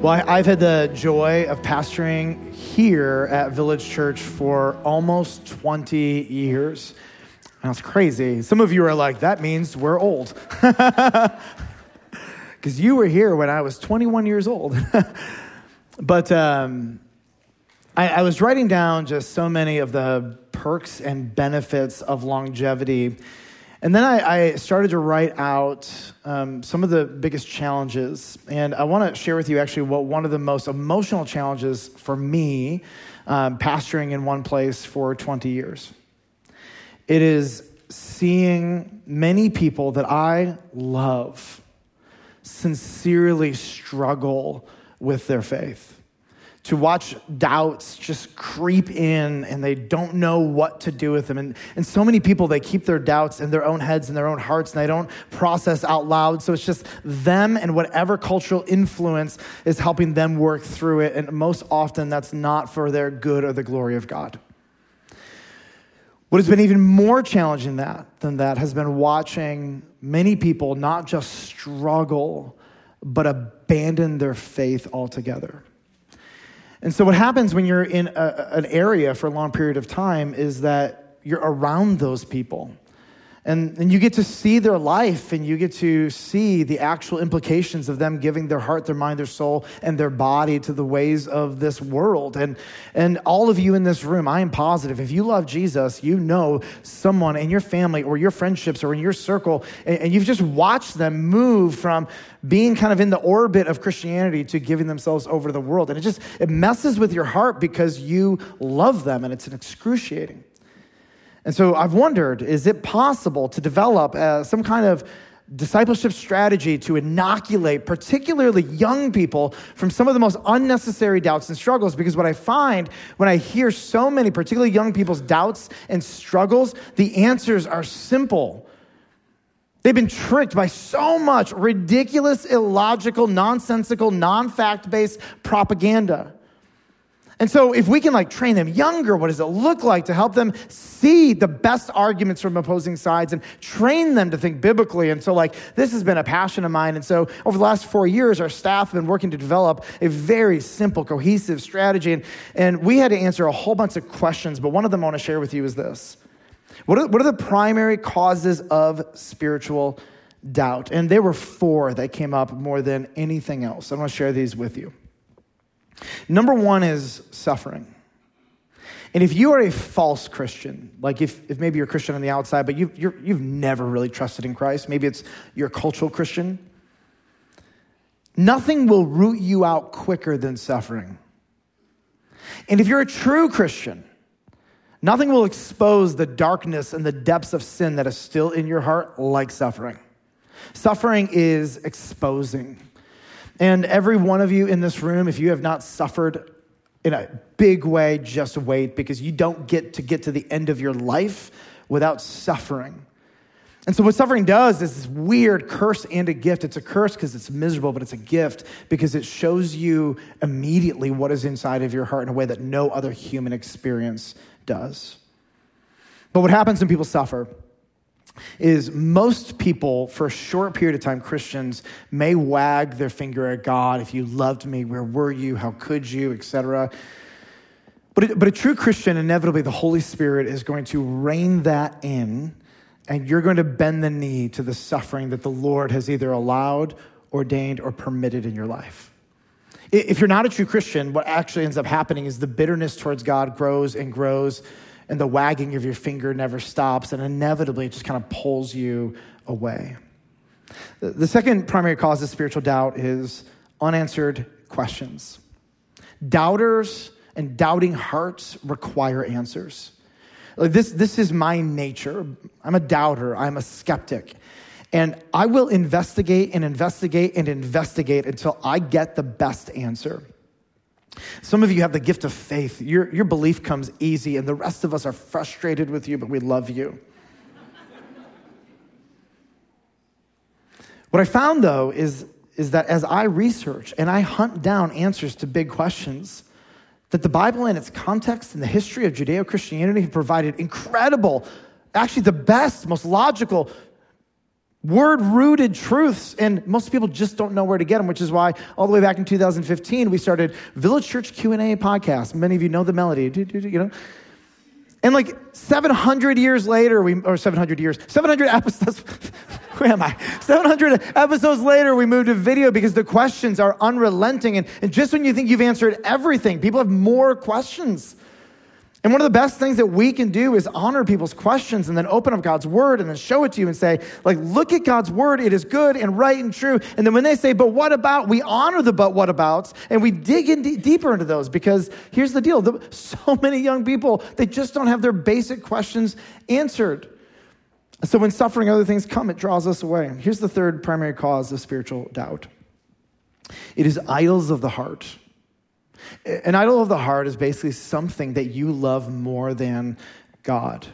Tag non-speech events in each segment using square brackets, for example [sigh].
Well, I've had the joy of pastoring here at Village Church for almost 20 years. That's crazy. Some of you are like, that means we're old. [laughs] Because you were here when I was 21 years old. [laughs] but um, I, I was writing down just so many of the perks and benefits of longevity. And then I, I started to write out um, some of the biggest challenges. And I want to share with you actually what one of the most emotional challenges for me, um, pastoring in one place for 20 years. It is seeing many people that I love sincerely struggle with their faith to watch doubts just creep in and they don't know what to do with them. And, and so many people, they keep their doubts in their own heads and their own hearts and they don't process out loud. So it's just them and whatever cultural influence is helping them work through it. And most often, that's not for their good or the glory of God. What has been even more challenging that, than that has been watching many people not just struggle, but abandon their faith altogether. And so, what happens when you're in a, an area for a long period of time is that you're around those people. And, and you get to see their life and you get to see the actual implications of them giving their heart, their mind, their soul, and their body to the ways of this world. And, and all of you in this room, I am positive, if you love Jesus, you know someone in your family or your friendships or in your circle, and, and you've just watched them move from being kind of in the orbit of Christianity to giving themselves over to the world. And it just, it messes with your heart because you love them and it's an excruciating. And so I've wondered is it possible to develop uh, some kind of discipleship strategy to inoculate particularly young people from some of the most unnecessary doubts and struggles because what i find when i hear so many particularly young people's doubts and struggles the answers are simple They've been tricked by so much ridiculous, illogical, nonsensical, non fact based propaganda. And so, if we can like train them younger, what does it look like to help them see the best arguments from opposing sides and train them to think biblically? And so, like, this has been a passion of mine. And so, over the last four years, our staff have been working to develop a very simple, cohesive strategy. And, and we had to answer a whole bunch of questions, but one of them I want to share with you is this What are, what are the primary causes of spiritual doubt? And there were four that came up more than anything else. I want to share these with you. Number one is suffering. And if you are a false Christian, like if, if maybe you're a Christian on the outside, but you've, you have never really trusted in Christ, maybe it's you're a cultural Christian, nothing will root you out quicker than suffering. And if you're a true Christian, nothing will expose the darkness and the depths of sin that is still in your heart like suffering. Suffering is exposing. And every one of you in this room, if you have not suffered in a big way, just wait because you don't get to get to the end of your life without suffering. And so, what suffering does is this weird curse and a gift. It's a curse because it's miserable, but it's a gift because it shows you immediately what is inside of your heart in a way that no other human experience does. But what happens when people suffer is most people, for a short period of time, Christians, may wag their finger at God. If you loved me, where were you? How could you? Etc. But, but a true Christian, inevitably, the Holy Spirit is going to rein that in, and you're going to bend the knee to the suffering that the Lord has either allowed, ordained, or permitted in your life. If you're not a true Christian, what actually ends up happening is the bitterness towards God grows and grows and the wagging of your finger never stops, and inevitably it just kind of pulls you away. The second primary cause of spiritual doubt is unanswered questions. Doubters and doubting hearts require answers. Like this, this is my nature. I'm a doubter, I'm a skeptic. And I will investigate and investigate and investigate until I get the best answer. Some of you have the gift of faith. Your, your belief comes easy, and the rest of us are frustrated with you, but we love you. what I found, though, is, is that as I research and I hunt down answers to big questions, that the Bible and its context and the history of Judeo Christianity have provided incredible, actually, the best, most logical word rooted truths and most people just don't know where to get them which is why all the way back in 2015 we started village church q&a podcast. Many of you know the melody. You know? And like 700 years later we or 700 years 700 episodes [laughs] where am i? 700 episodes later we moved to video because the questions are unrelenting. And, and just when you think you've answered everything people have more questions and one of the best things that we can do is honor people's questions and then open up God's word and then show it to you and say, like, look at God's word. It is good and right and true. And then when they say, but what about, we honor the but what abouts and we dig in d- deeper into those because here's the deal. The, so [laughs] many young people, they just don't have their basic questions answered. So when suffering, other things come, it draws us away. Here's the third primary cause of spiritual doubt. It is idols of the heart. An idol of the heart is basically something that you love more than God.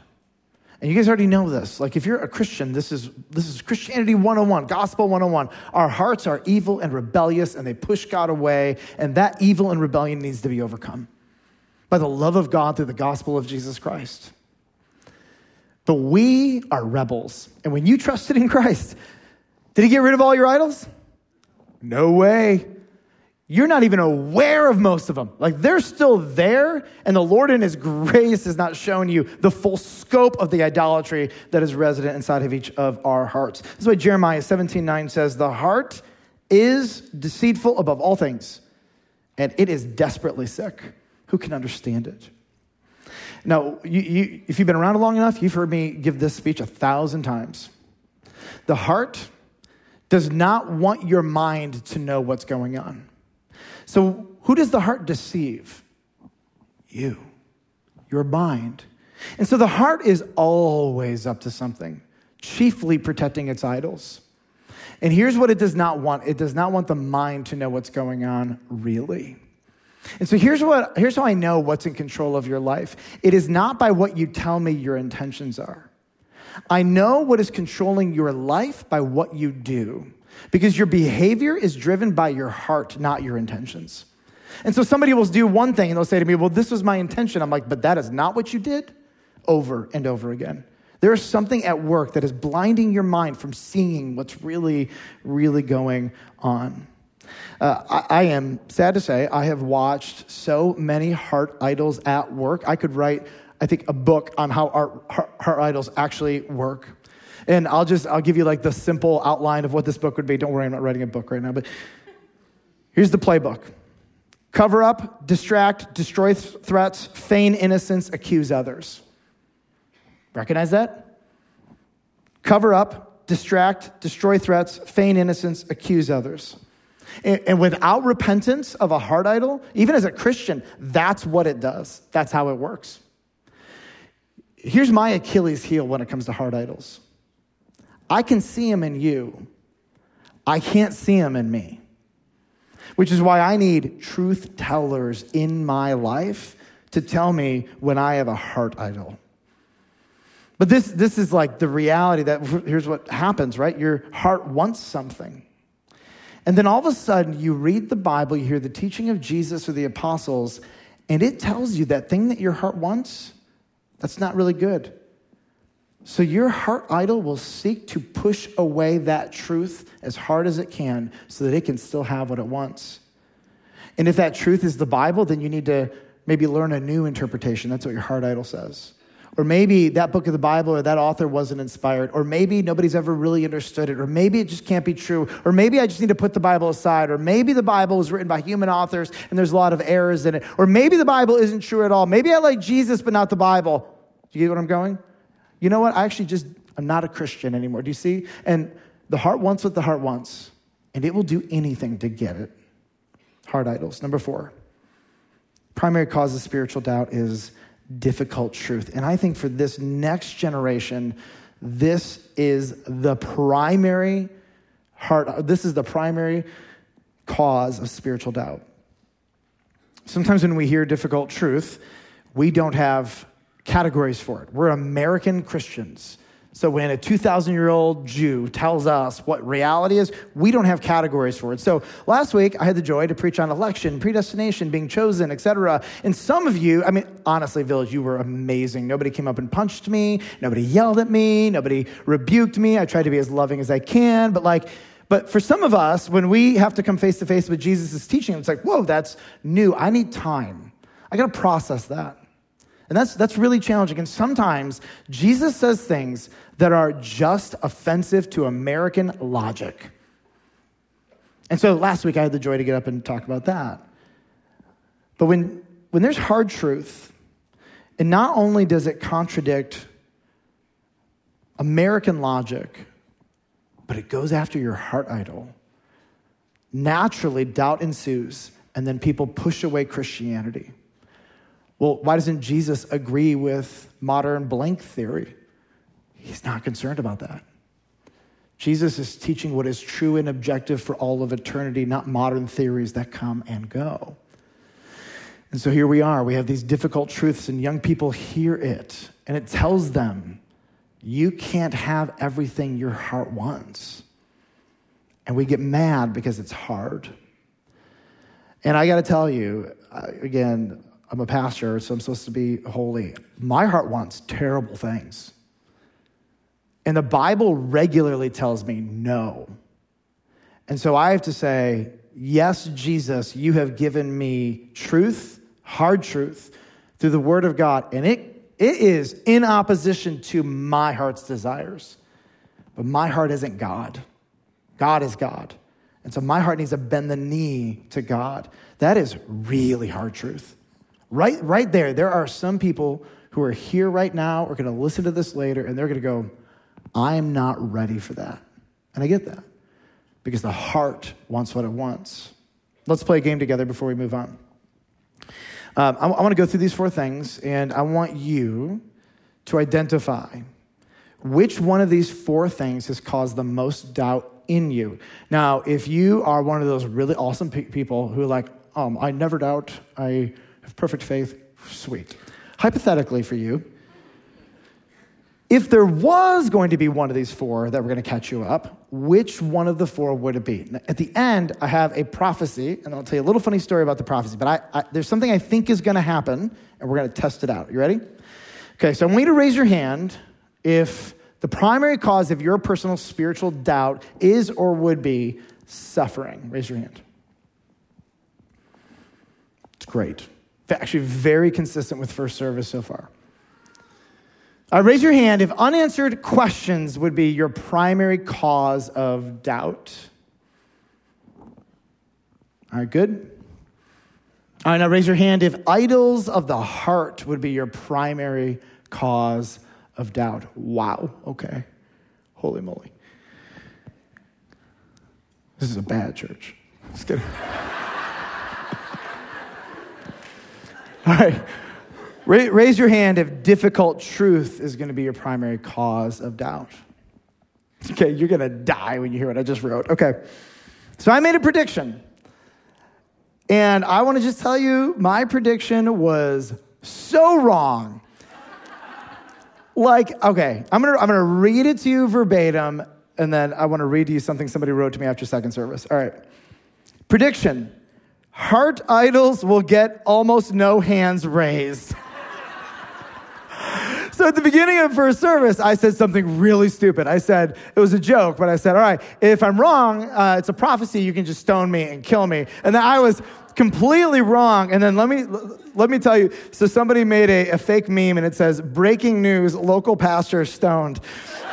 And you guys already know this. Like if you're a Christian, this is this is Christianity 101, gospel 101. Our hearts are evil and rebellious and they push God away, and that evil and rebellion needs to be overcome by the love of God through the gospel of Jesus Christ. But we are rebels. And when you trusted in Christ, did he get rid of all your idols? No way you're not even aware of most of them. Like they're still there, and the Lord in His grace has not shown you the full scope of the idolatry that is resident inside of each of our hearts. This is why Jeremiah 17 9 says, The heart is deceitful above all things, and it is desperately sick. Who can understand it? Now, you, you, if you've been around long enough, you've heard me give this speech a thousand times. The heart does not want your mind to know what's going on. So, who does the heart deceive? You, your mind. And so the heart is always up to something, chiefly protecting its idols. And here's what it does not want it does not want the mind to know what's going on really. And so here's what here's how I know what's in control of your life. It is not by what you tell me your intentions are. I know what is controlling your life by what you do because your behavior is driven by your heart, not your intentions. And so somebody will do one thing and they'll say to me, Well, this was my intention. I'm like, But that is not what you did over and over again. There is something at work that is blinding your mind from seeing what's really, really going on. Uh, I, I, am sad to say, I have watched so many heart idols at work. I could write, I think, a book on how our heart, heart idols actually work. And I'll just, I'll give you like the simple outline of what this book would be. Don't worry, I'm not writing a book right now, but here's the playbook cover up, distract, destroy th- threats, feign innocence, accuse others. Recognize that? Cover up, distract, destroy threats, feign innocence, accuse others. And, and without repentance of a heart idol, even as a Christian, that's what it does. That's how it works. Here's my Achilles heel when it comes to heart idols I can see him in you. I can't see him in me. Which is why I need truth tellers in my life to tell me when I have a heart idol. But this, this is like the reality that here's what happens, right? Your heart wants something. And then all of a sudden, you read the Bible, you hear the teaching of Jesus or the apostles, and it tells you that thing that your heart wants, that's not really good. So your heart idol will seek to push away that truth as hard as it can so that it can still have what it wants. And if that truth is the Bible, then you need to maybe learn a new interpretation. That's what your heart idol says. Or maybe that book of the Bible or that author wasn't inspired. Or maybe nobody's ever really understood it. Or maybe it just can't be true. Or maybe I just need to put the Bible aside. Or maybe the Bible was written by human authors and there's a lot of errors in it. Or maybe the Bible isn't true at all. Maybe I like Jesus but not the Bible. Do you get what I'm going? You know what? I actually just, I'm not a Christian anymore. Do you see? And the heart wants what the heart wants, and it will do anything to get it. Heart idols. Number four, primary cause of spiritual doubt is difficult truth. And I think for this next generation, this is the primary heart, this is the primary cause of spiritual doubt. Sometimes when we hear difficult truth, we don't have categories for it. We're American Christians. So when a 2,000 year old Jew tells us what reality is, we don't have categories for it. So last week, I had the joy to preach on election, predestination, being chosen, etc. And some of you, I mean, honestly, Village, you were amazing. Nobody came up and punched me. Nobody yelled at me. Nobody rebuked me. I tried to be as loving as I can. But like, but for some of us, when we have to come face to face with Jesus' teaching, it's like, whoa, that's new. I need time. I got to process that. And that's, that's really challenging. And sometimes Jesus says things that are just offensive to American logic. And so last week I had the joy to get up and talk about that. But when, when there's hard truth, and not only does it contradict American logic, but it goes after your heart idol, naturally doubt ensues, and then people push away Christianity. Well, why doesn't Jesus agree with modern blank theory? He's not concerned about that. Jesus is teaching what is true and objective for all of eternity, not modern theories that come and go. And so here we are. We have these difficult truths, and young people hear it, and it tells them, you can't have everything your heart wants. And we get mad because it's hard. And I got to tell you, uh, again, I'm a pastor, so I'm supposed to be holy. My heart wants terrible things. And the Bible regularly tells me no. And so I have to say, yes, Jesus, you have given me truth, hard truth, through the Word of God. And it, it is in opposition to my heart's desires. But my heart isn't God, God is God. And so my heart needs to bend the knee to God. That is really hard truth. Right, right there, there are some people who are here right now or going to listen to this later, and they're going to go, I'm not ready for that. And I get that because the heart wants what it wants. Let's play a game together before we move on. Um, I, I want to go through these four things, and I want you to identify which one of these four things has caused the most doubt in you. Now, if you are one of those really awesome pe- people who are like, um, I never doubt, I have perfect faith, sweet. Hypothetically, for you, if there was going to be one of these four that were going to catch you up, which one of the four would it be? At the end, I have a prophecy, and I'll tell you a little funny story about the prophecy, but I, I, there's something I think is going to happen, and we're going to test it out. You ready? Okay, so I want you to raise your hand if the primary cause of your personal spiritual doubt is or would be suffering. Raise your hand. It's great. Actually, very consistent with first service so far. Uh, raise your hand if unanswered questions would be your primary cause of doubt. All right, good. All right, now raise your hand if idols of the heart would be your primary cause of doubt. Wow, okay. Holy moly. This is a bad church. Just kidding. [laughs] All right. Raise your hand if difficult truth is going to be your primary cause of doubt. Okay, you're going to die when you hear what I just wrote. Okay. So I made a prediction. And I want to just tell you my prediction was so wrong. like, okay, I'm going to I'm going to read it to you verbatim and then I want to read to you something somebody wrote to me after second service. All right. Prediction. Heart idols will get almost no hands raised. So at the beginning of first service, I said something really stupid. I said, it was a joke, but I said, all right, if I'm wrong, uh, it's a prophecy, you can just stone me and kill me. And then I was completely wrong. And then let me, let me tell you, so somebody made a, a fake meme and it says, breaking news, local pastor stoned.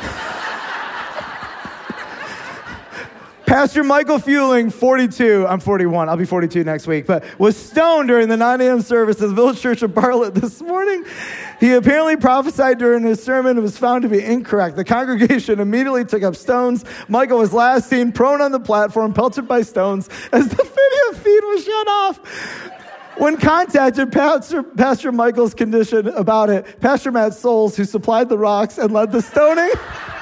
[laughs] Pastor Michael Fueling, 42, I'm 41, I'll be 42 next week, but was stoned during the 9 a.m. service at the Village Church of Bartlett this morning. He apparently prophesied during his sermon and was found to be incorrect. The congregation immediately took up stones. Michael was last seen prone on the platform, pelted by stones, as the video feed was shut off. When contacted Pastor, Pastor Michael's condition about it, Pastor Matt Souls, who supplied the rocks and led the stoning, [laughs]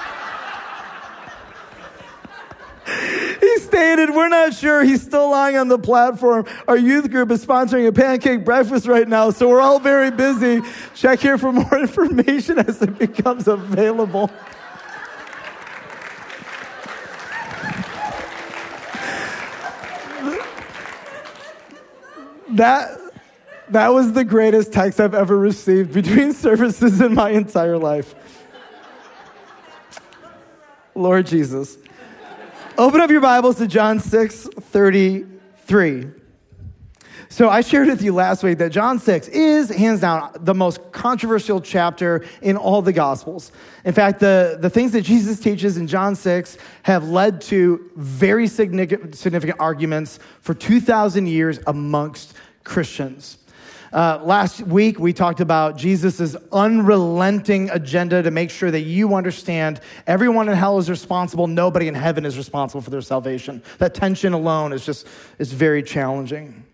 we're not sure he's still lying on the platform. Our youth group is sponsoring a pancake breakfast right now, so we're all very busy. Check here for more [laughs] information as it becomes available. that that was the greatest text I've ever received between [laughs] services in my entire life. Lord Jesus. Open up your Bibles to John 6 33. So I shared with you last week that John 6 is hands down the most controversial chapter in all the Gospels. In fact, the, the things that Jesus teaches in John 6 have led to very significant, significant arguments for 2,000 years amongst Christians. Uh, last week, we talked about Jesus' unrelenting agenda to make sure that you understand everyone in hell is responsible, nobody in heaven is responsible for their salvation. That tension alone is just is very challenging.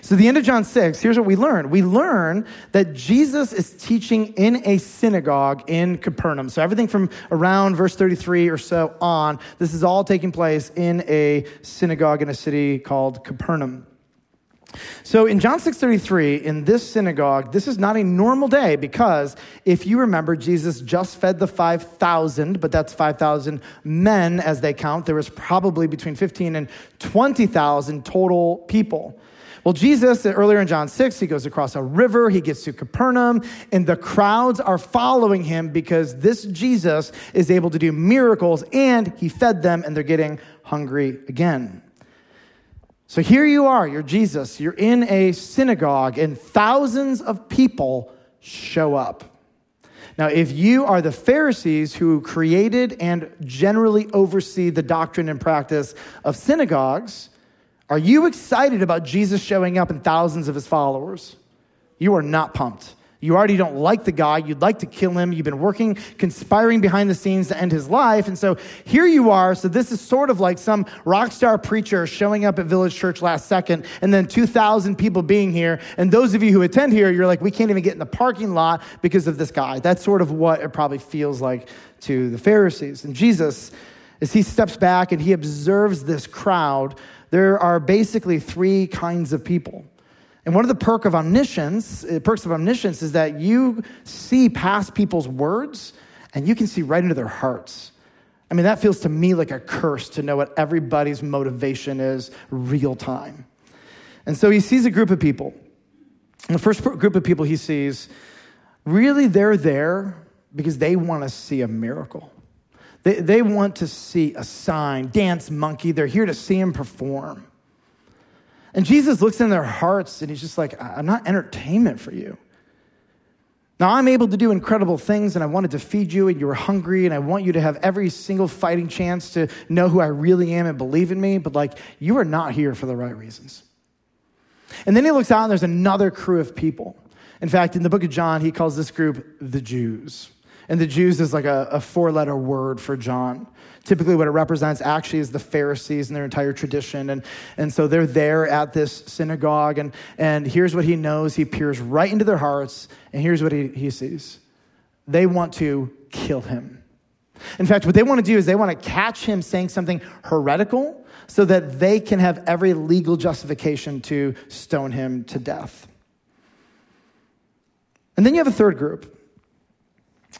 So, the end of John 6, here's what we learn. We learn that Jesus is teaching in a synagogue in Capernaum. So, everything from around verse 33 or so on, this is all taking place in a synagogue in a city called Capernaum. So in John 6:33 in this synagogue this is not a normal day because if you remember Jesus just fed the 5000 but that's 5000 men as they count there was probably between 15 and 20,000 total people. Well, Jesus, earlier in John 6, he goes across a river, he gets to Capernaum, and the crowds are following him because this Jesus is able to do miracles and he fed them and they're getting hungry again. So here you are, you're Jesus, you're in a synagogue, and thousands of people show up. Now, if you are the Pharisees who created and generally oversee the doctrine and practice of synagogues, are you excited about Jesus showing up and thousands of his followers? You are not pumped. You already don't like the guy. You'd like to kill him. You've been working, conspiring behind the scenes to end his life. And so here you are. So this is sort of like some rock star preacher showing up at Village Church last second and then 2,000 people being here. And those of you who attend here, you're like, we can't even get in the parking lot because of this guy. That's sort of what it probably feels like to the Pharisees. And Jesus, as he steps back and he observes this crowd, there are basically three kinds of people. And one of the perk of omniscience, uh, perks of omniscience is that you see past people's words and you can see right into their hearts. I mean, that feels to me like a curse to know what everybody's motivation is real time. And so he sees a group of people. And the first group of people he sees, really, they're there because they want to see a miracle. They, they want to see a sign, dance monkey. They're here to see him perform. And Jesus looks in their hearts and he's just like, I'm not entertainment for you. Now, I'm able to do incredible things and I wanted to feed you and you were hungry and I want you to have every single fighting chance to know who I really am and believe in me, but like, you are not here for the right reasons. And then he looks out and there's another crew of people. In fact, in the book of John, he calls this group the Jews. And the Jews is like a, a four letter word for John. Typically, what it represents actually is the Pharisees and their entire tradition. And, and so they're there at this synagogue. And, and here's what he knows he peers right into their hearts. And here's what he, he sees they want to kill him. In fact, what they want to do is they want to catch him saying something heretical so that they can have every legal justification to stone him to death. And then you have a third group.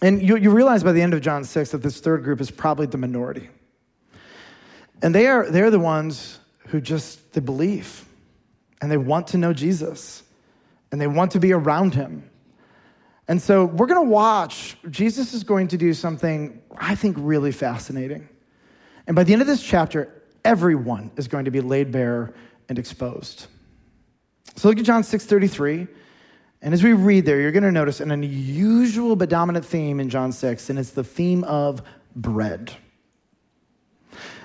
And you, you realize by the end of John 6 that this third group is probably the minority. And they are, they're the ones who just, they believe and they want to know Jesus and they want to be around him. And so we're going to watch. Jesus is going to do something I think really fascinating. And by the end of this chapter, everyone is going to be laid bare and exposed. So look at John 6:33. And as we read there, you're going to notice an unusual but dominant theme in John 6, and it's the theme of bread.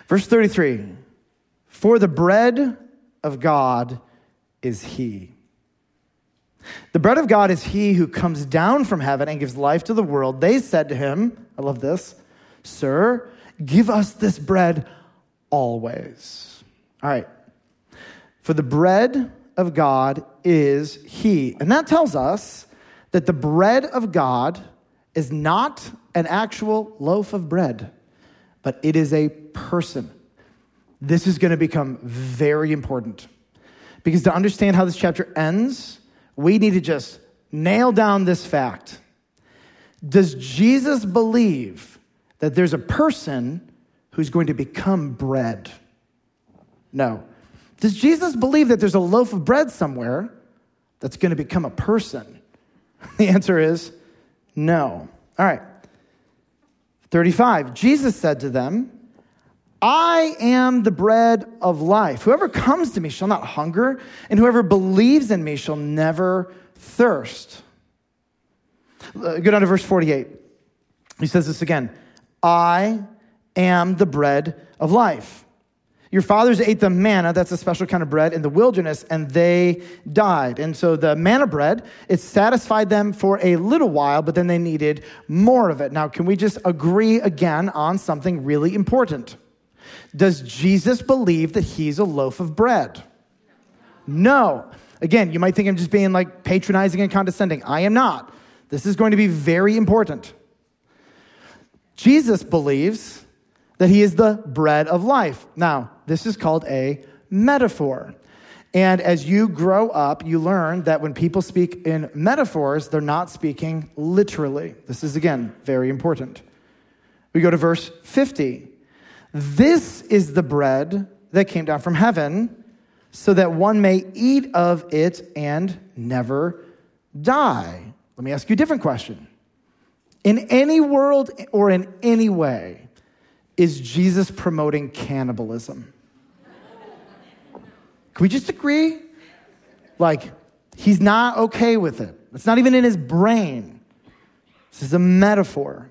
Verse 33 For the bread of God is He. The bread of God is He who comes down from heaven and gives life to the world. They said to him, I love this, Sir, give us this bread always. All right. For the bread of God is He. And that tells us that the bread of God is not an actual loaf of bread, but it is a person. This is going to become very important because to understand how this chapter ends, we need to just nail down this fact. Does Jesus believe that there's a person who's going to become bread? No. Does Jesus believe that there's a loaf of bread somewhere that's going to become a person? [laughs] The answer is no. All right. 35. Jesus said to them, I am the bread of life. Whoever comes to me shall not hunger, and whoever believes in me shall never thirst. Uh, go down to verse 48. He says this again I am the bread of life. Your fathers ate the manna, that's a special kind of bread, in the wilderness, and they died. And so the manna bread, it satisfied them for a little while, but then they needed more of it. Now, can we just agree again on something really important? Does Jesus believe that he's a loaf of bread? No. Again, you might think I'm just being like patronizing and condescending. I am not. This is going to be very important. Jesus believes that he is the bread of life. Now, this is called a metaphor. And as you grow up, you learn that when people speak in metaphors, they're not speaking literally. This is, again, very important. We go to verse 50. This is the bread that came down from heaven, so that one may eat of it and never die. Let me ask you a different question. In any world or in any way, is Jesus promoting cannibalism? Can we just agree? Like, he's not okay with it. It's not even in his brain. This is a metaphor.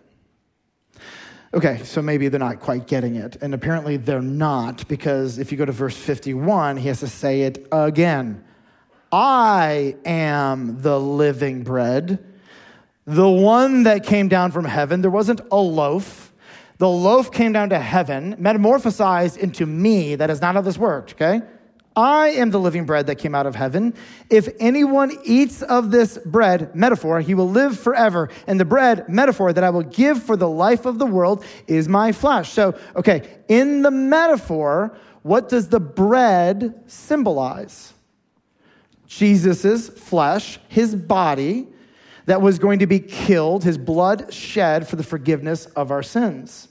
Okay, so maybe they're not quite getting it. And apparently they're not, because if you go to verse 51, he has to say it again I am the living bread, the one that came down from heaven. There wasn't a loaf. The loaf came down to heaven, metamorphosized into me. That is not how this worked, okay? I am the living bread that came out of heaven. If anyone eats of this bread, metaphor, he will live forever. And the bread, metaphor, that I will give for the life of the world is my flesh. So, okay, in the metaphor, what does the bread symbolize? Jesus' flesh, his body, that was going to be killed, his blood shed for the forgiveness of our sins.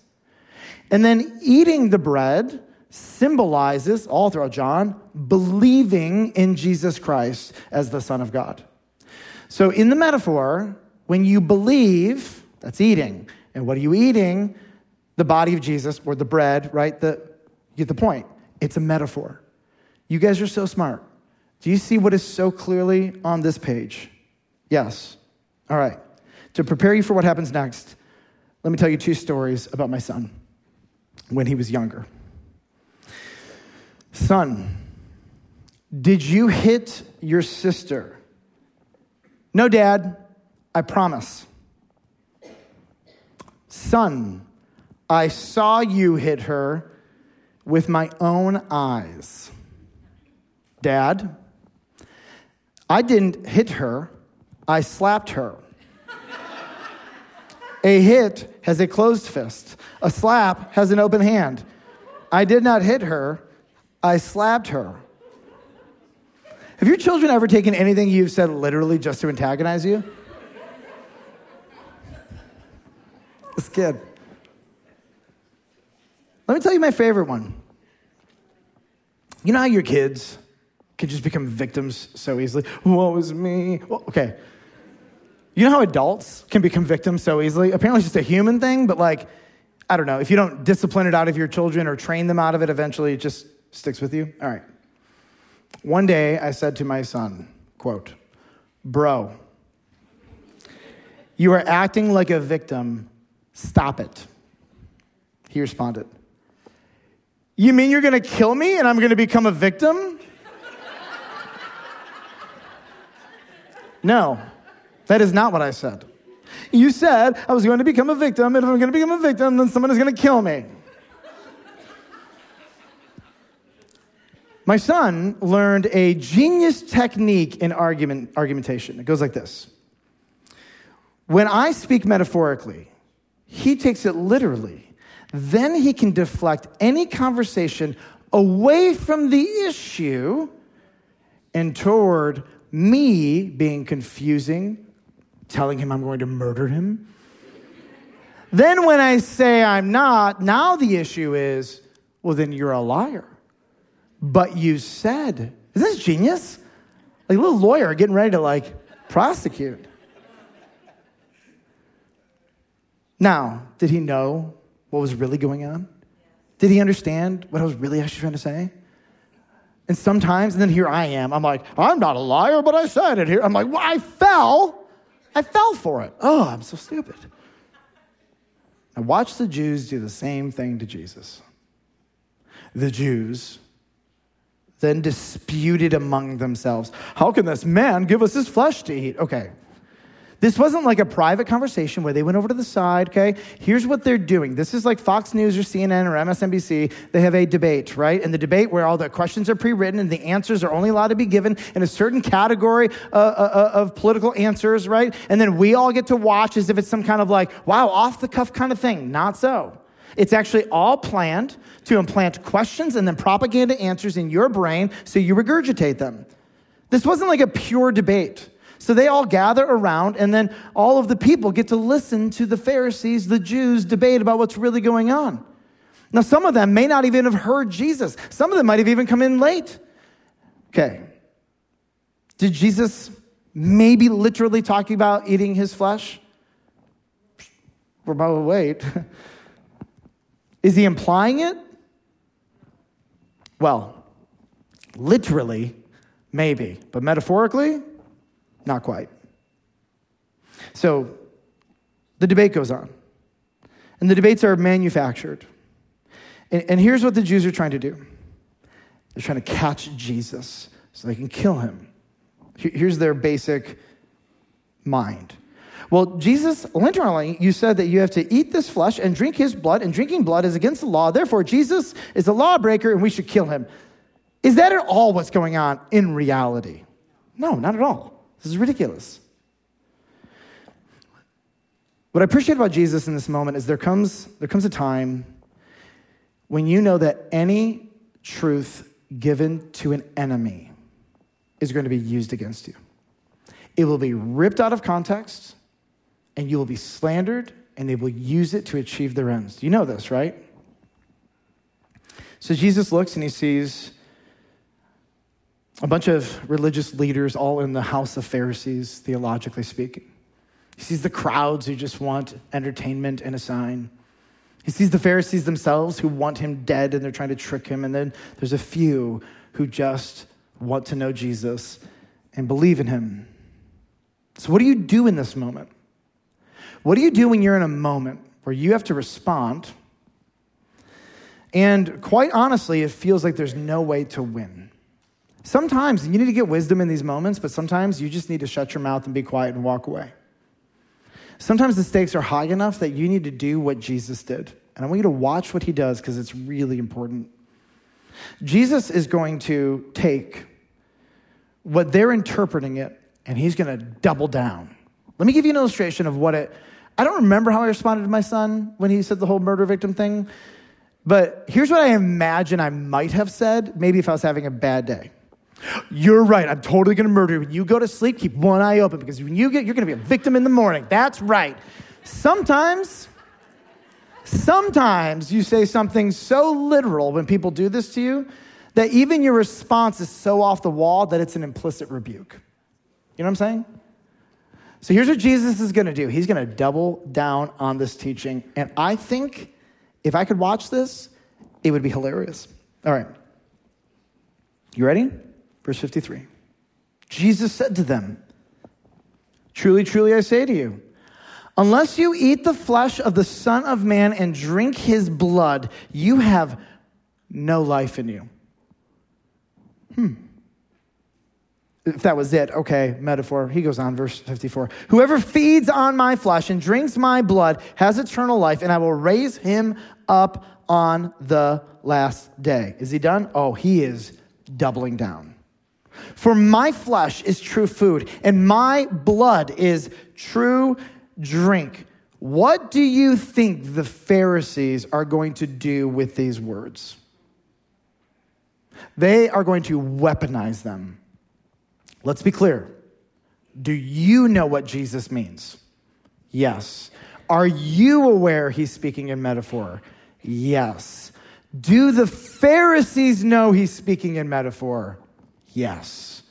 And then eating the bread, symbolizes, all throughout John, believing in Jesus Christ as the Son of God. So, in the metaphor, when you believe, that's eating. And what are you eating? The body of Jesus or the bread, right? The, you get the point. It's a metaphor. You guys are so smart. Do you see what is so clearly on this page? Yes. All right. To prepare you for what happens next, let me tell you two stories about my son when he was younger. Son, did you hit your sister? No, Dad, I promise. Son, I saw you hit her with my own eyes. Dad, I didn't hit her, I slapped her. A hit has a closed fist, a slap has an open hand. I did not hit her, I slapped her. Have your children ever taken anything you've said literally just to antagonize you? This kid. Let me tell you my favorite one. You know how your kids can just become victims so easily? What was me? Well, okay. You know how adults can become victims so easily? Apparently, it's just a human thing, but like, I don't know. If you don't discipline it out of your children or train them out of it, eventually it just Sticks with you? All right. One day I said to my son, quote, Bro, you are acting like a victim. Stop it. He responded, You mean you're going to kill me and I'm going to become a victim? [laughs] no, that is not what I said. You said I was going to become a victim, and if I'm going to become a victim, then someone is going to kill me. My son learned a genius technique in argument, argumentation. It goes like this When I speak metaphorically, he takes it literally. Then he can deflect any conversation away from the issue and toward me being confusing, telling him I'm going to murder him. then when I say I'm not, now the issue is, well, then you're a liar But you said, is this genius? Like a little lawyer getting ready to like prosecute. Now, did he know what was really going on? Did he understand what I was really actually trying to say? And sometimes, and then here I am, I'm like, I'm not a liar, but I said it here. I'm like, well, I fell. I fell for it. Oh, I'm so stupid. Now, watch the Jews do the same thing to Jesus. The Jews then disputed among themselves How can this man give us his flesh to eat? Okay, this wasn't like a private conversation where they went over to the side, okay? Here's what they're doing. This is like Fox News or CNN or MSNBC. They have a debate, right? And the debate where all the questions are pre written and the answers are only allowed to be given in a certain category uh, uh, uh, of political answers, right? And then we all get to watch as if it's some kind of like, wow, off the cuff kind of thing. Not so. It's actually all planned to implant questions and then propaganda answers in your brain so you regurgitate them. This wasn't like a pure debate. So they all gather around, and then all of the people get to listen to the Pharisees, the Jews, debate about what's really going on. Now, some of them may not even have heard Jesus, some of them might have even come in late. Okay. Did Jesus maybe literally talking about eating his flesh? We're about to wait. [laughs] Is he implying it? Well, literally, maybe, but metaphorically, not quite. So the debate goes on, and the debates are manufactured. And, and here's what the Jews are trying to do they're trying to catch Jesus so they can kill him. Here's their basic mind. Well, Jesus, literally, you said that you have to eat this flesh and drink his blood, and drinking blood is against the law. Therefore, Jesus is a lawbreaker and we should kill him. Is that at all what's going on in reality? No, not at all. This is ridiculous. What I appreciate about Jesus in this moment is there comes, there comes a time when you know that any truth given to an enemy is going to be used against you. It will be ripped out of context, and you will be slandered, and they will use it to achieve their ends. You know this, right? So Jesus looks and he sees a bunch of religious leaders all in the house of Pharisees, theologically speaking. He sees the crowds who just want entertainment and a sign. He sees the Pharisees themselves who want him dead and they're trying to trick him. And then there's a few who just want to know Jesus and believe in him. So, what do you do in this moment? What do you do when you're in a moment where you have to respond? And quite honestly, it feels like there's no way to win. Sometimes you need to get wisdom in these moments, but sometimes you just need to shut your mouth and be quiet and walk away. Sometimes the stakes are high enough that you need to do what Jesus did. And I want you to watch what he does because it's really important. Jesus is going to take what they're interpreting it and he's going to double down. Let me give you an illustration of what it. I don't remember how I responded to my son when he said the whole murder victim thing, but here's what I imagine I might have said, maybe if I was having a bad day. You're right. I'm totally going to murder you. When you go to sleep, keep one eye open because when you get, you're going to be a victim in the morning. That's right. Sometimes, sometimes you say something so literal when people do this to you that even your response is so off the wall that it's an implicit rebuke. You know what I'm saying? So here's what Jesus is going to do He's going to double down on this teaching. And I think if I could watch this, it would be hilarious. All right. You ready? Verse 53. Jesus said to them, Truly, truly, I say to you, unless you eat the flesh of the Son of Man and drink his blood, you have no life in you. Hmm. If that was it, okay, metaphor. He goes on, verse 54. Whoever feeds on my flesh and drinks my blood has eternal life, and I will raise him up on the last day. Is he done? Oh, he is doubling down. For my flesh is true food, and my blood is true drink. What do you think the Pharisees are going to do with these words? They are going to weaponize them. Let's be clear. Do you know what Jesus means? Yes. Are you aware he's speaking in metaphor? Yes. Do the Pharisees know he's speaking in metaphor? Yes.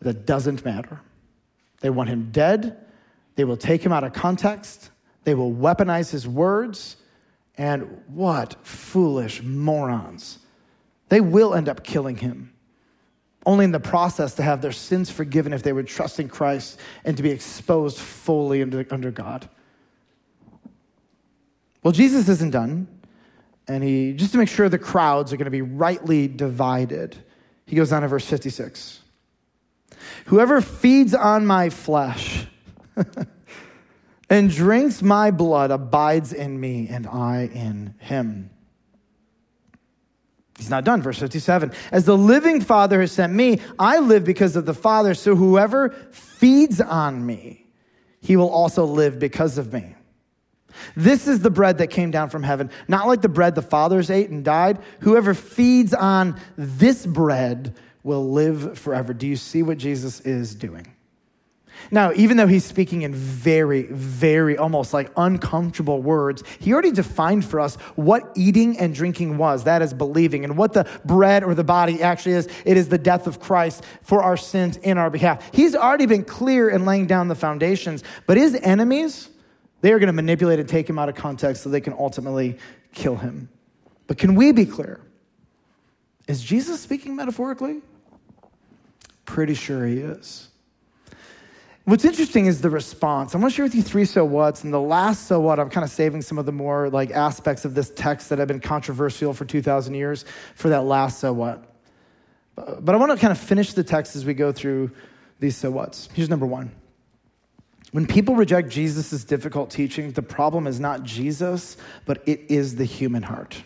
That doesn't matter. They want him dead. They will take him out of context. They will weaponize his words. And what foolish morons. They will end up killing him, only in the process to have their sins forgiven if they would trust in Christ and to be exposed fully under, under God. Well, Jesus isn't done. And he, just to make sure the crowds are going to be rightly divided, he goes on to verse 56. Whoever feeds on my flesh [laughs] and drinks my blood abides in me, and I in him. He's not done. Verse 57 As the living Father has sent me, I live because of the Father. So whoever feeds on me, he will also live because of me. This is the bread that came down from heaven, not like the bread the fathers ate and died. Whoever feeds on this bread will live forever. Do you see what Jesus is doing? Now, even though he's speaking in very, very almost like uncomfortable words, he already defined for us what eating and drinking was. That is believing. And what the bread or the body actually is, it is the death of Christ for our sins in our behalf. He's already been clear in laying down the foundations, but his enemies, they are going to manipulate and take him out of context so they can ultimately kill him. But can we be clear? Is Jesus speaking metaphorically? Pretty sure he is. What's interesting is the response. I'm going to share with you three so whats, and the last so what, I'm kind of saving some of the more like aspects of this text that have been controversial for 2,000 years for that last so what. But I want to kind of finish the text as we go through these so whats. Here's number one. When people reject Jesus' difficult teaching, the problem is not Jesus, but it is the human heart.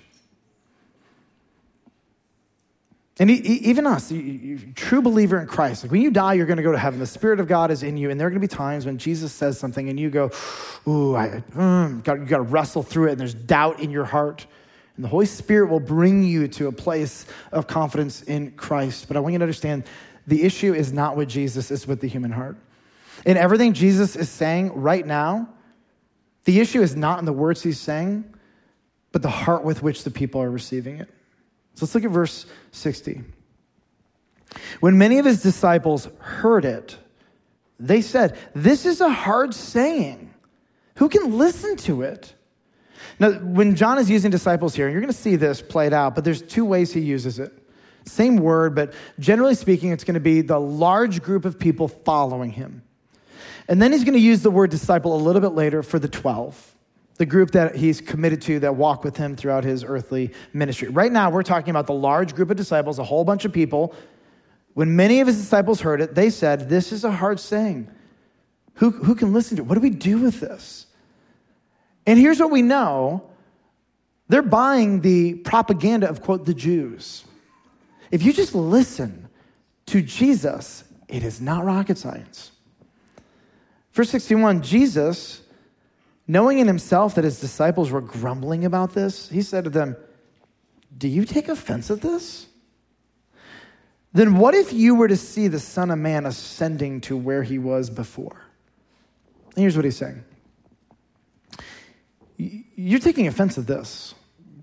And even us, true believer in Christ, like when you die, you're going to go to heaven. The Spirit of God is in you, and there are going to be times when Jesus says something, and you go, "Ooh, I mm, got, you got to wrestle through it." And there's doubt in your heart, and the Holy Spirit will bring you to a place of confidence in Christ. But I want you to understand, the issue is not with Jesus; it's with the human heart. In everything Jesus is saying right now, the issue is not in the words he's saying, but the heart with which the people are receiving it. So let's look at verse 60. When many of his disciples heard it, they said, This is a hard saying. Who can listen to it? Now, when John is using disciples here, you're going to see this played out, but there's two ways he uses it. Same word, but generally speaking, it's going to be the large group of people following him. And then he's going to use the word disciple a little bit later for the 12 the group that he's committed to that walk with him throughout his earthly ministry. Right now, we're talking about the large group of disciples, a whole bunch of people. When many of his disciples heard it, they said, This is a hard saying. Who, who can listen to it? What do we do with this? And here's what we know they're buying the propaganda of, quote, the Jews. If you just listen to Jesus, it is not rocket science. Verse 61 Jesus Knowing in himself that his disciples were grumbling about this, he said to them, Do you take offense at this? Then what if you were to see the Son of Man ascending to where he was before? And here's what he's saying You're taking offense at this,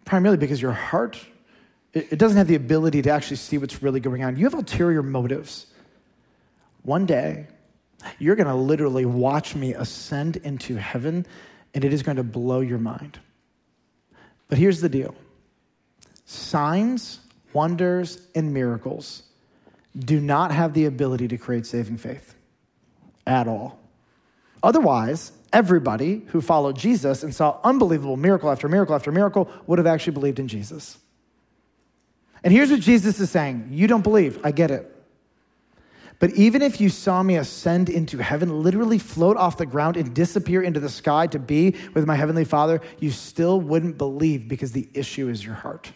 primarily because your heart it doesn't have the ability to actually see what's really going on. You have ulterior motives. One day, you're going to literally watch me ascend into heaven and it is going to blow your mind. But here's the deal signs, wonders, and miracles do not have the ability to create saving faith at all. Otherwise, everybody who followed Jesus and saw unbelievable miracle after miracle after miracle would have actually believed in Jesus. And here's what Jesus is saying You don't believe. I get it. But even if you saw me ascend into heaven, literally float off the ground and disappear into the sky to be with my heavenly Father, you still wouldn't believe because the issue is your heart.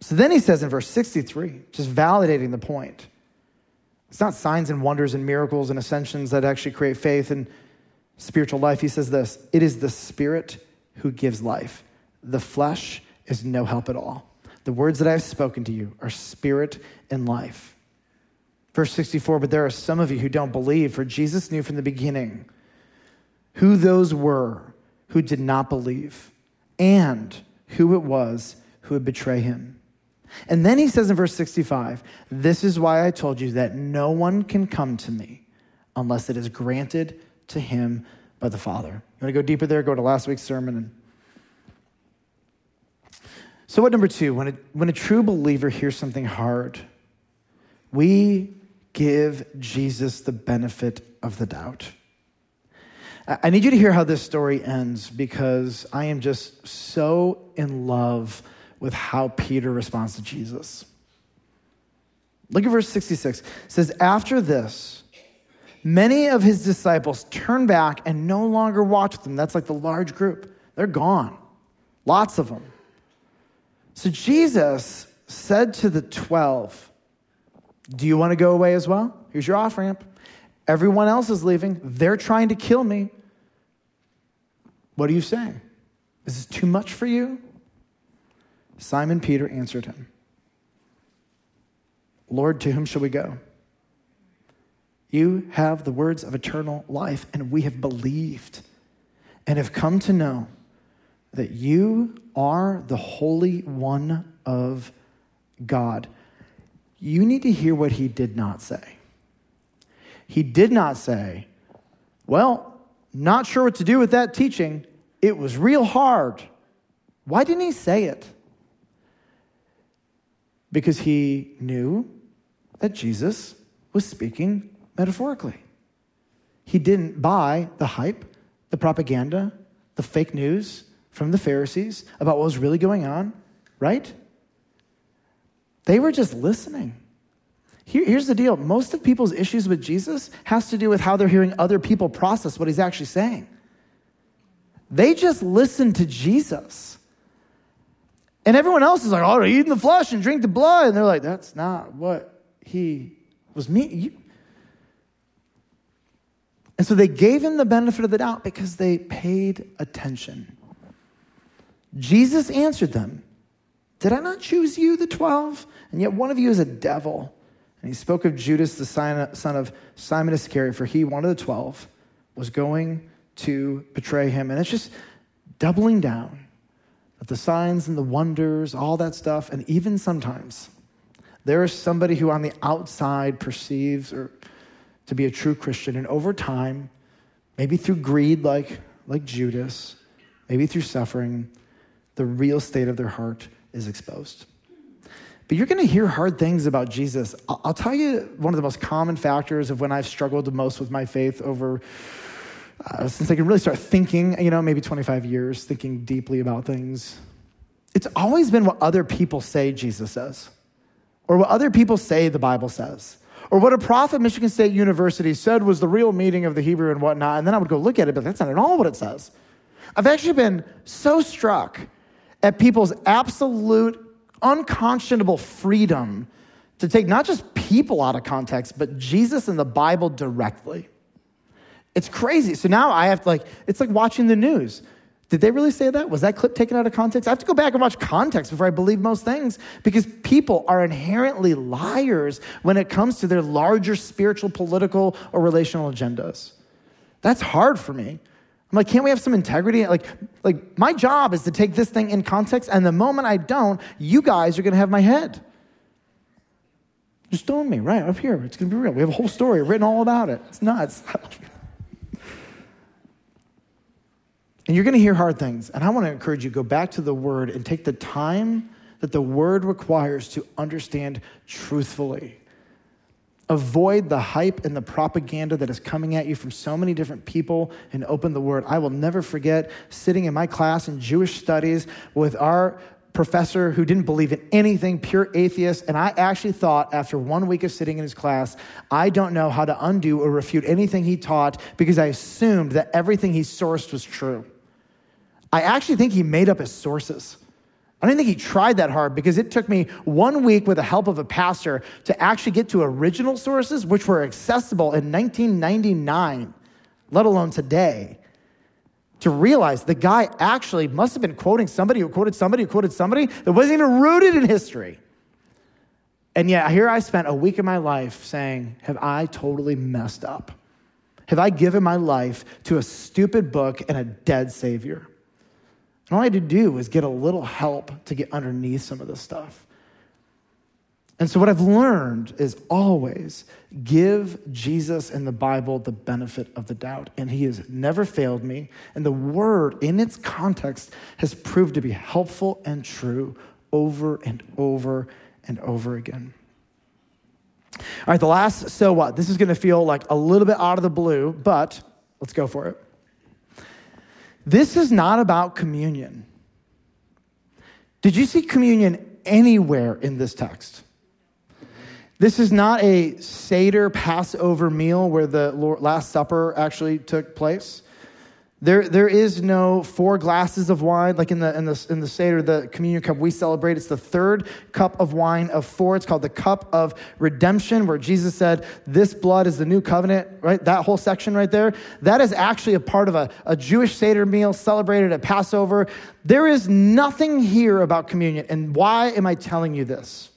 So then he says in verse 63, just validating the point. It's not signs and wonders and miracles and ascensions that actually create faith and spiritual life. He says this it is the Spirit who gives life, the flesh is no help at all. The words that I have spoken to you are spirit and life. Verse 64 But there are some of you who don't believe, for Jesus knew from the beginning who those were who did not believe and who it was who would betray him. And then he says in verse 65, This is why I told you that no one can come to me unless it is granted to him by the Father. You want to go deeper there? Go to last week's sermon. And... So, what number two? When a, when a true believer hears something hard, we give Jesus the benefit of the doubt. I need you to hear how this story ends because I am just so in love with how Peter responds to Jesus. Look at verse 66. It says, After this, many of his disciples turned back and no longer watched them. That's like the large group. They're gone. Lots of them. So Jesus said to the 12, Do you want to go away as well? Here's your off ramp. Everyone else is leaving. They're trying to kill me. What are you saying? Is this too much for you? Simon Peter answered him, Lord, to whom shall we go? You have the words of eternal life, and we have believed and have come to know that you are the Holy One of God. You need to hear what he did not say. He did not say, Well, not sure what to do with that teaching. It was real hard. Why didn't he say it? Because he knew that Jesus was speaking metaphorically. He didn't buy the hype, the propaganda, the fake news from the Pharisees about what was really going on, right? They were just listening. Here, here's the deal most of people's issues with Jesus has to do with how they're hearing other people process what he's actually saying. They just listen to Jesus. And everyone else is like, oh, eat in the flesh and drink the blood. And they're like, that's not what he was me. And so they gave him the benefit of the doubt because they paid attention. Jesus answered them, Did I not choose you, the 12? And yet one of you is a devil. And he spoke of Judas, the son of Simon Iscariot, for he, one of the 12, was going to betray him. And it's just doubling down of the signs and the wonders, all that stuff. And even sometimes there is somebody who on the outside perceives or to be a true Christian. And over time, maybe through greed like, like Judas, maybe through suffering, the real state of their heart is exposed. But you're going to hear hard things about Jesus. I'll tell you one of the most common factors of when I've struggled the most with my faith over uh, since I can really start thinking, you know, maybe 25 years, thinking deeply about things, it's always been what other people say Jesus says, or what other people say the Bible says, or what a prophet at Michigan State University said was the real meaning of the Hebrew and whatnot. And then I would go look at it, but that's not at all what it says. I've actually been so struck at people's absolute, unconscionable freedom to take not just people out of context, but Jesus and the Bible directly. It's crazy. So now I have to like, it's like watching the news. Did they really say that? Was that clip taken out of context? I have to go back and watch context before I believe most things because people are inherently liars when it comes to their larger spiritual, political, or relational agendas. That's hard for me. I'm like, can't we have some integrity? Like, like my job is to take this thing in context, and the moment I don't, you guys are gonna have my head. Just stone me right up here. It's gonna be real. We have a whole story written all about it. It's nuts. [laughs] And you're to hear hard things. And I want to encourage you go back to the word and take the time that the word requires to understand truthfully. Avoid the hype and the propaganda that is coming at you from so many different people and open the word. I will never forget sitting in my class in Jewish studies with our professor who didn't believe in anything, pure atheist. And I actually thought after one week of sitting in his class, I don't know how to undo or refute anything he taught because I assumed that everything he sourced was true. I actually think he made up his sources. I don't think he tried that hard because it took me one week with the help of a pastor to actually get to original sources, which were accessible in 1999, let alone today, to realize the guy actually must have been quoting somebody who quoted somebody who quoted somebody that wasn't even rooted in history. And yet, here I spent a week of my life saying, Have I totally messed up? Have I given my life to a stupid book and a dead Savior? And all I had to do was get a little help to get underneath some of this stuff. And so, what I've learned is always give Jesus and the Bible the benefit of the doubt. And he has never failed me. And the word, in its context, has proved to be helpful and true over and over and over again. All right, the last so what? This is going to feel like a little bit out of the blue, but let's go for it. This is not about communion. Did you see communion anywhere in this text? This is not a Seder Passover meal where the Last Supper actually took place. There, there is no four glasses of wine like in the, in, the, in the Seder, the communion cup we celebrate. It's the third cup of wine of four. It's called the cup of redemption, where Jesus said, This blood is the new covenant, right? That whole section right there. That is actually a part of a, a Jewish Seder meal celebrated at Passover. There is nothing here about communion. And why am I telling you this?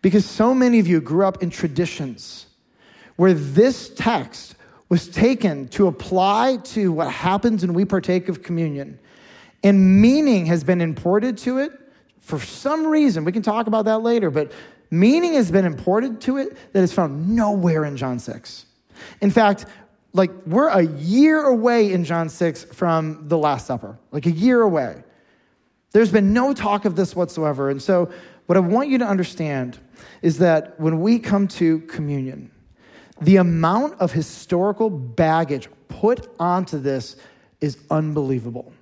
Because so many of you grew up in traditions where this text was taken to apply to what happens when we partake of communion. And meaning has been imported to it for some reason. We can talk about that later, but meaning has been imported to it that is found nowhere in John 6. In fact, like we're a year away in John 6 from the Last Supper, like a year away. There's been no talk of this whatsoever. And so, what I want you to understand is that when we come to communion, the amount of historical baggage put onto this is unbelievable.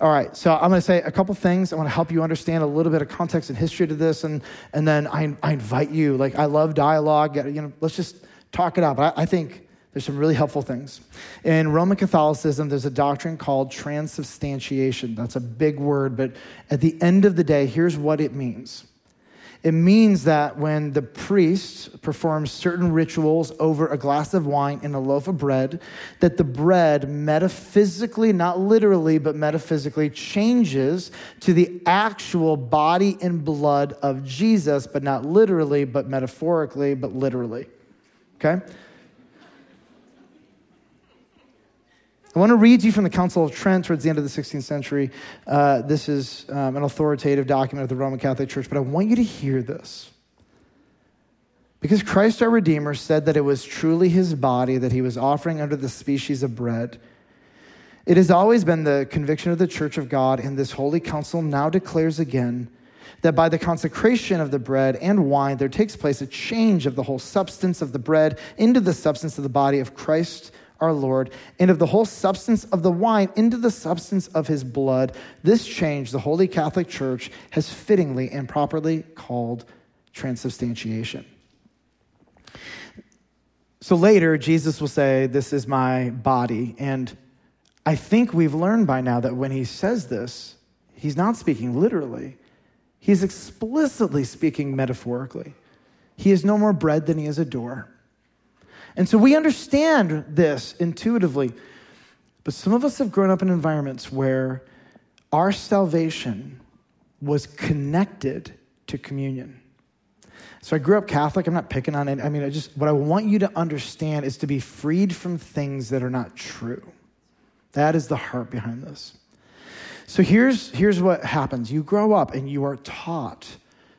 All right, so I'm going to say a couple things. I want to help you understand a little bit of context and history to this, and, and then I, I invite you. Like, I love dialogue. You know, let's just talk it out. But I, I think there's some really helpful things. In Roman Catholicism, there's a doctrine called transubstantiation. That's a big word, but at the end of the day, here's what it means it means that when the priest performs certain rituals over a glass of wine and a loaf of bread, that the bread metaphysically, not literally, but metaphysically changes to the actual body and blood of Jesus, but not literally, but metaphorically, but literally. Okay? I want to read you from the Council of Trent towards the end of the 16th century. Uh, this is um, an authoritative document of the Roman Catholic Church, but I want you to hear this. Because Christ our Redeemer said that it was truly his body that he was offering under the species of bread. It has always been the conviction of the Church of God, and this Holy Council now declares again that by the consecration of the bread and wine, there takes place a change of the whole substance of the bread into the substance of the body of Christ our Lord, and of the whole substance of the wine into the substance of his blood. This change the Holy Catholic Church has fittingly and properly called transubstantiation. So later, Jesus will say, This is my body. And I think we've learned by now that when he says this, he's not speaking literally, he's explicitly speaking metaphorically. He is no more bread than he is a door. And so we understand this intuitively. But some of us have grown up in environments where our salvation was connected to communion. So I grew up Catholic. I'm not picking on it. I mean, I just what I want you to understand is to be freed from things that are not true. That is the heart behind this. So here's, here's what happens. You grow up and you are taught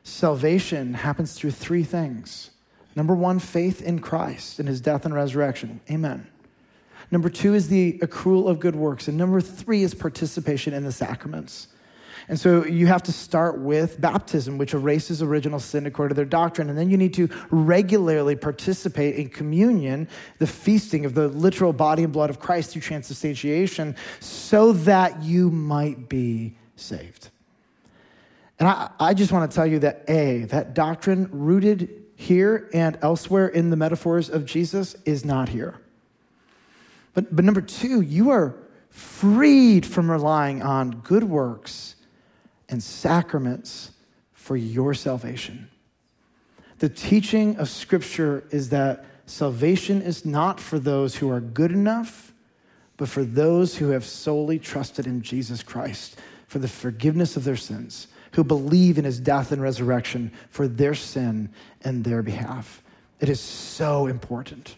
salvation happens through three things Number one, faith in Christ and his death and resurrection. Amen. Number two is the accrual of good works. And number three is participation in the sacraments. And so you have to start with baptism, which erases original sin according to their doctrine. And then you need to regularly participate in communion, the feasting of the literal body and blood of Christ through transubstantiation, so that you might be saved. And I, I just want to tell you that A, that doctrine rooted here and elsewhere in the metaphors of Jesus is not here. But, but number two, you are freed from relying on good works and sacraments for your salvation. The teaching of Scripture is that salvation is not for those who are good enough, but for those who have solely trusted in Jesus Christ for the forgiveness of their sins who believe in his death and resurrection for their sin and their behalf. It is so important.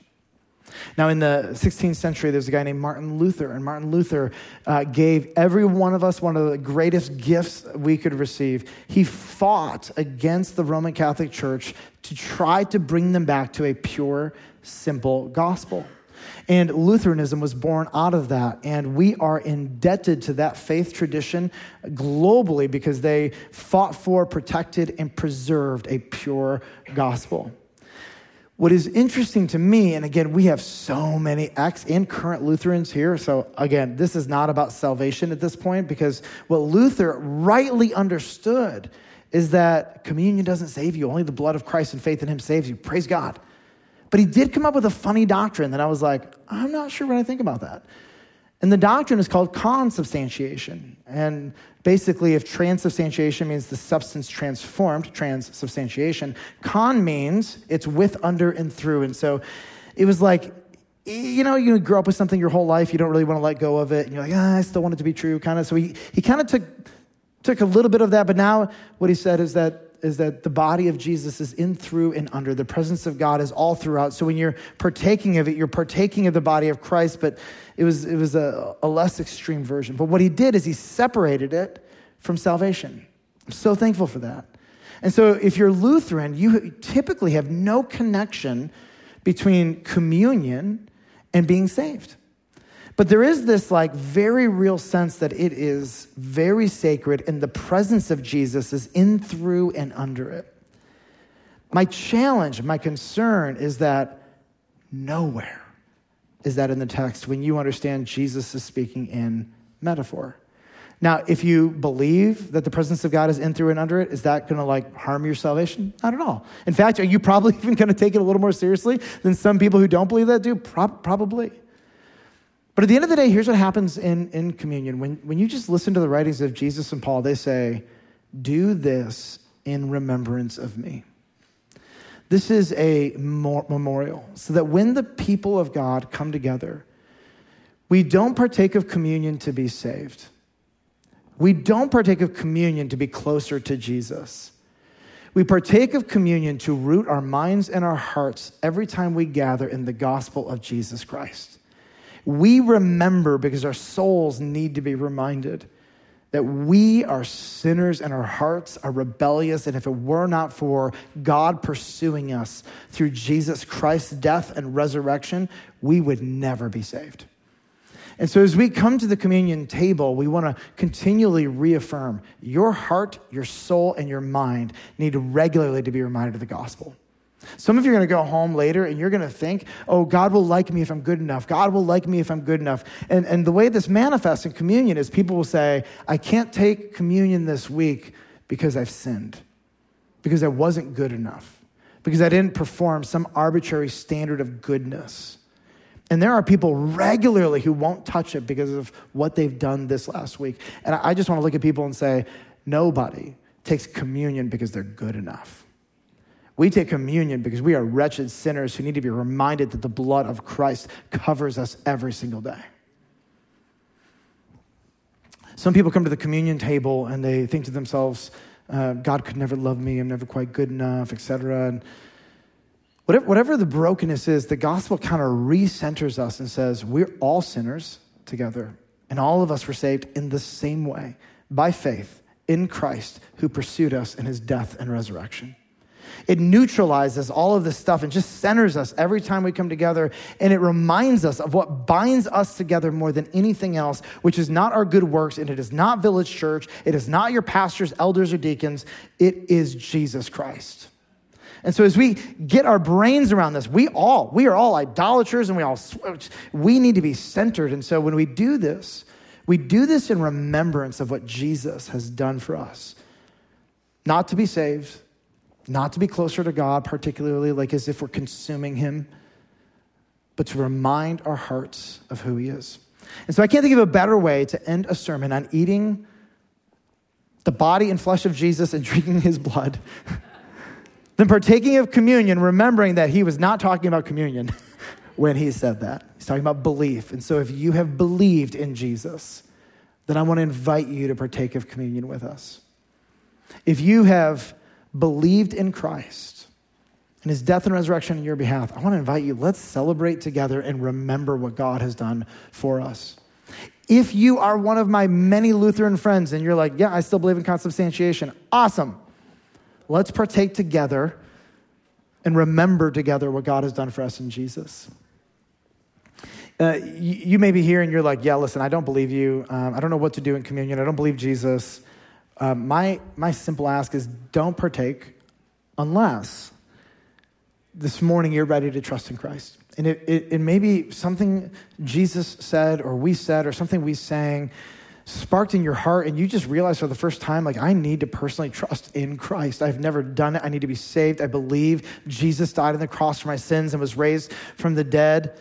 Now, in the 16th century, there's a guy named Martin Luther, and Martin Luther uh, gave every one of us one of the greatest gifts we could receive. He fought against the Roman Catholic Church to try to bring them back to a pure, simple gospel. And Lutheranism was born out of that. And we are indebted to that faith tradition globally because they fought for, protected, and preserved a pure gospel. What is interesting to me, and again, we have so many ex and current Lutherans here. So, again, this is not about salvation at this point because what Luther rightly understood is that communion doesn't save you. Only the blood of Christ and faith in Him saves you. Praise God. But he did come up with a funny doctrine that I was like, I'm not sure what I think about that. And the doctrine is called consubstantiation. And basically, if transubstantiation means the substance transformed, transubstantiation, con means it's with, under, and through. And so it was like, you know, you grow up with something your whole life, you don't really want to let go of it, and you're like, ah, I still want it to be true, kind of. So he, he kind of took, took a little bit of that, but now what he said is that is that the body of Jesus is in, through, and under. The presence of God is all throughout. So when you're partaking of it, you're partaking of the body of Christ, but it was, it was a, a less extreme version. But what he did is he separated it from salvation. I'm so thankful for that. And so if you're Lutheran, you typically have no connection between communion and being saved. But there is this like very real sense that it is very sacred and the presence of Jesus is in, through, and under it. My challenge, my concern is that nowhere is that in the text when you understand Jesus is speaking in metaphor. Now, if you believe that the presence of God is in, through, and under it, is that going to like harm your salvation? Not at all. In fact, are you probably [laughs] even going to take it a little more seriously than some people who don't believe that do? Pro- probably. But at the end of the day, here's what happens in, in communion. When, when you just listen to the writings of Jesus and Paul, they say, Do this in remembrance of me. This is a memorial, so that when the people of God come together, we don't partake of communion to be saved. We don't partake of communion to be closer to Jesus. We partake of communion to root our minds and our hearts every time we gather in the gospel of Jesus Christ. We remember because our souls need to be reminded that we are sinners and our hearts are rebellious. And if it were not for God pursuing us through Jesus Christ's death and resurrection, we would never be saved. And so, as we come to the communion table, we want to continually reaffirm your heart, your soul, and your mind need regularly to be reminded of the gospel. Some of you are going to go home later and you're going to think, oh, God will like me if I'm good enough. God will like me if I'm good enough. And, and the way this manifests in communion is people will say, I can't take communion this week because I've sinned, because I wasn't good enough, because I didn't perform some arbitrary standard of goodness. And there are people regularly who won't touch it because of what they've done this last week. And I just want to look at people and say, nobody takes communion because they're good enough. We take communion because we are wretched sinners who need to be reminded that the blood of Christ covers us every single day. Some people come to the communion table and they think to themselves, uh, God could never love me, I'm never quite good enough, etc. And whatever, whatever the brokenness is, the gospel kind of recenters us and says, we're all sinners together, and all of us were saved in the same way by faith in Christ who pursued us in his death and resurrection. It neutralizes all of this stuff and just centers us every time we come together. And it reminds us of what binds us together more than anything else, which is not our good works, and it is not Village Church. It is not your pastors, elders, or deacons. It is Jesus Christ. And so as we get our brains around this, we all, we are all idolaters and we all, we need to be centered. And so when we do this, we do this in remembrance of what Jesus has done for us. Not to be saved, not to be closer to God, particularly like as if we're consuming Him, but to remind our hearts of who He is. And so I can't think of a better way to end a sermon on eating the body and flesh of Jesus and [laughs] drinking His blood [laughs] than partaking of communion, remembering that He was not talking about communion [laughs] when He said that. He's talking about belief. And so if you have believed in Jesus, then I want to invite you to partake of communion with us. If you have believed in Christ and his death and resurrection on your behalf, I want to invite you, let's celebrate together and remember what God has done for us. If you are one of my many Lutheran friends and you're like, yeah, I still believe in consubstantiation, awesome. Let's partake together and remember together what God has done for us in Jesus. Uh, you, you, may be here and you're like, yeah, listen, I don't believe you. Um, I don't know what to do in communion. I don't believe Jesus. Uh, my, my simple ask is don't partake unless this morning you're ready to trust in Christ. And it, it, it may be something Jesus said or we said or something we sang sparked in your heart and you just realized for the first time like i need to personally trust in christ. I've never done it. I need to be saved. I believe jesus died on the cross for my sins and was raised from the dead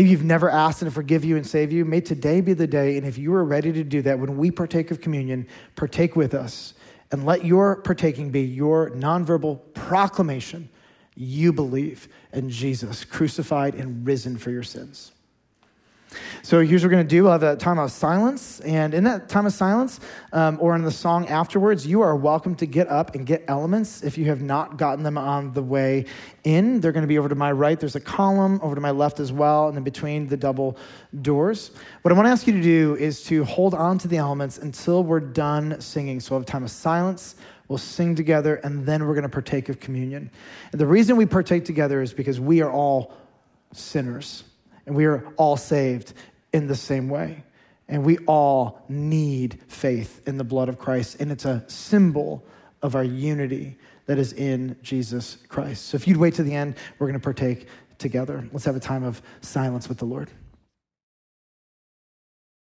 maybe you've never asked him to forgive you and save you. May today be the day and if you are ready to do that when we partake of communion partake with us. And let your partaking be your nonverbal proclamation. You believe in Jesus, crucified and risen for your sins. So here's what we're going to do. We'll have a time of silence. And in that time of silence, um, or in the song afterwards, you are welcome to get up and get elements if you have not gotten them on the way in. They're going to be over to my right. There's a column over to my left as well, and in between the double doors. What I want to ask you to do is to hold on to the elements until we're done singing. So we'll have a time of silence. We'll sing together, and then we're going to partake of communion. And the reason we partake together is because we are all sinners, and we are all saved in the same way. And we all need faith in the blood of Christ, and it's a symbol of our unity that is in Jesus Christ. So if you'd wait to the end, we're going to partake together. Let's have a time of silence with the Lord.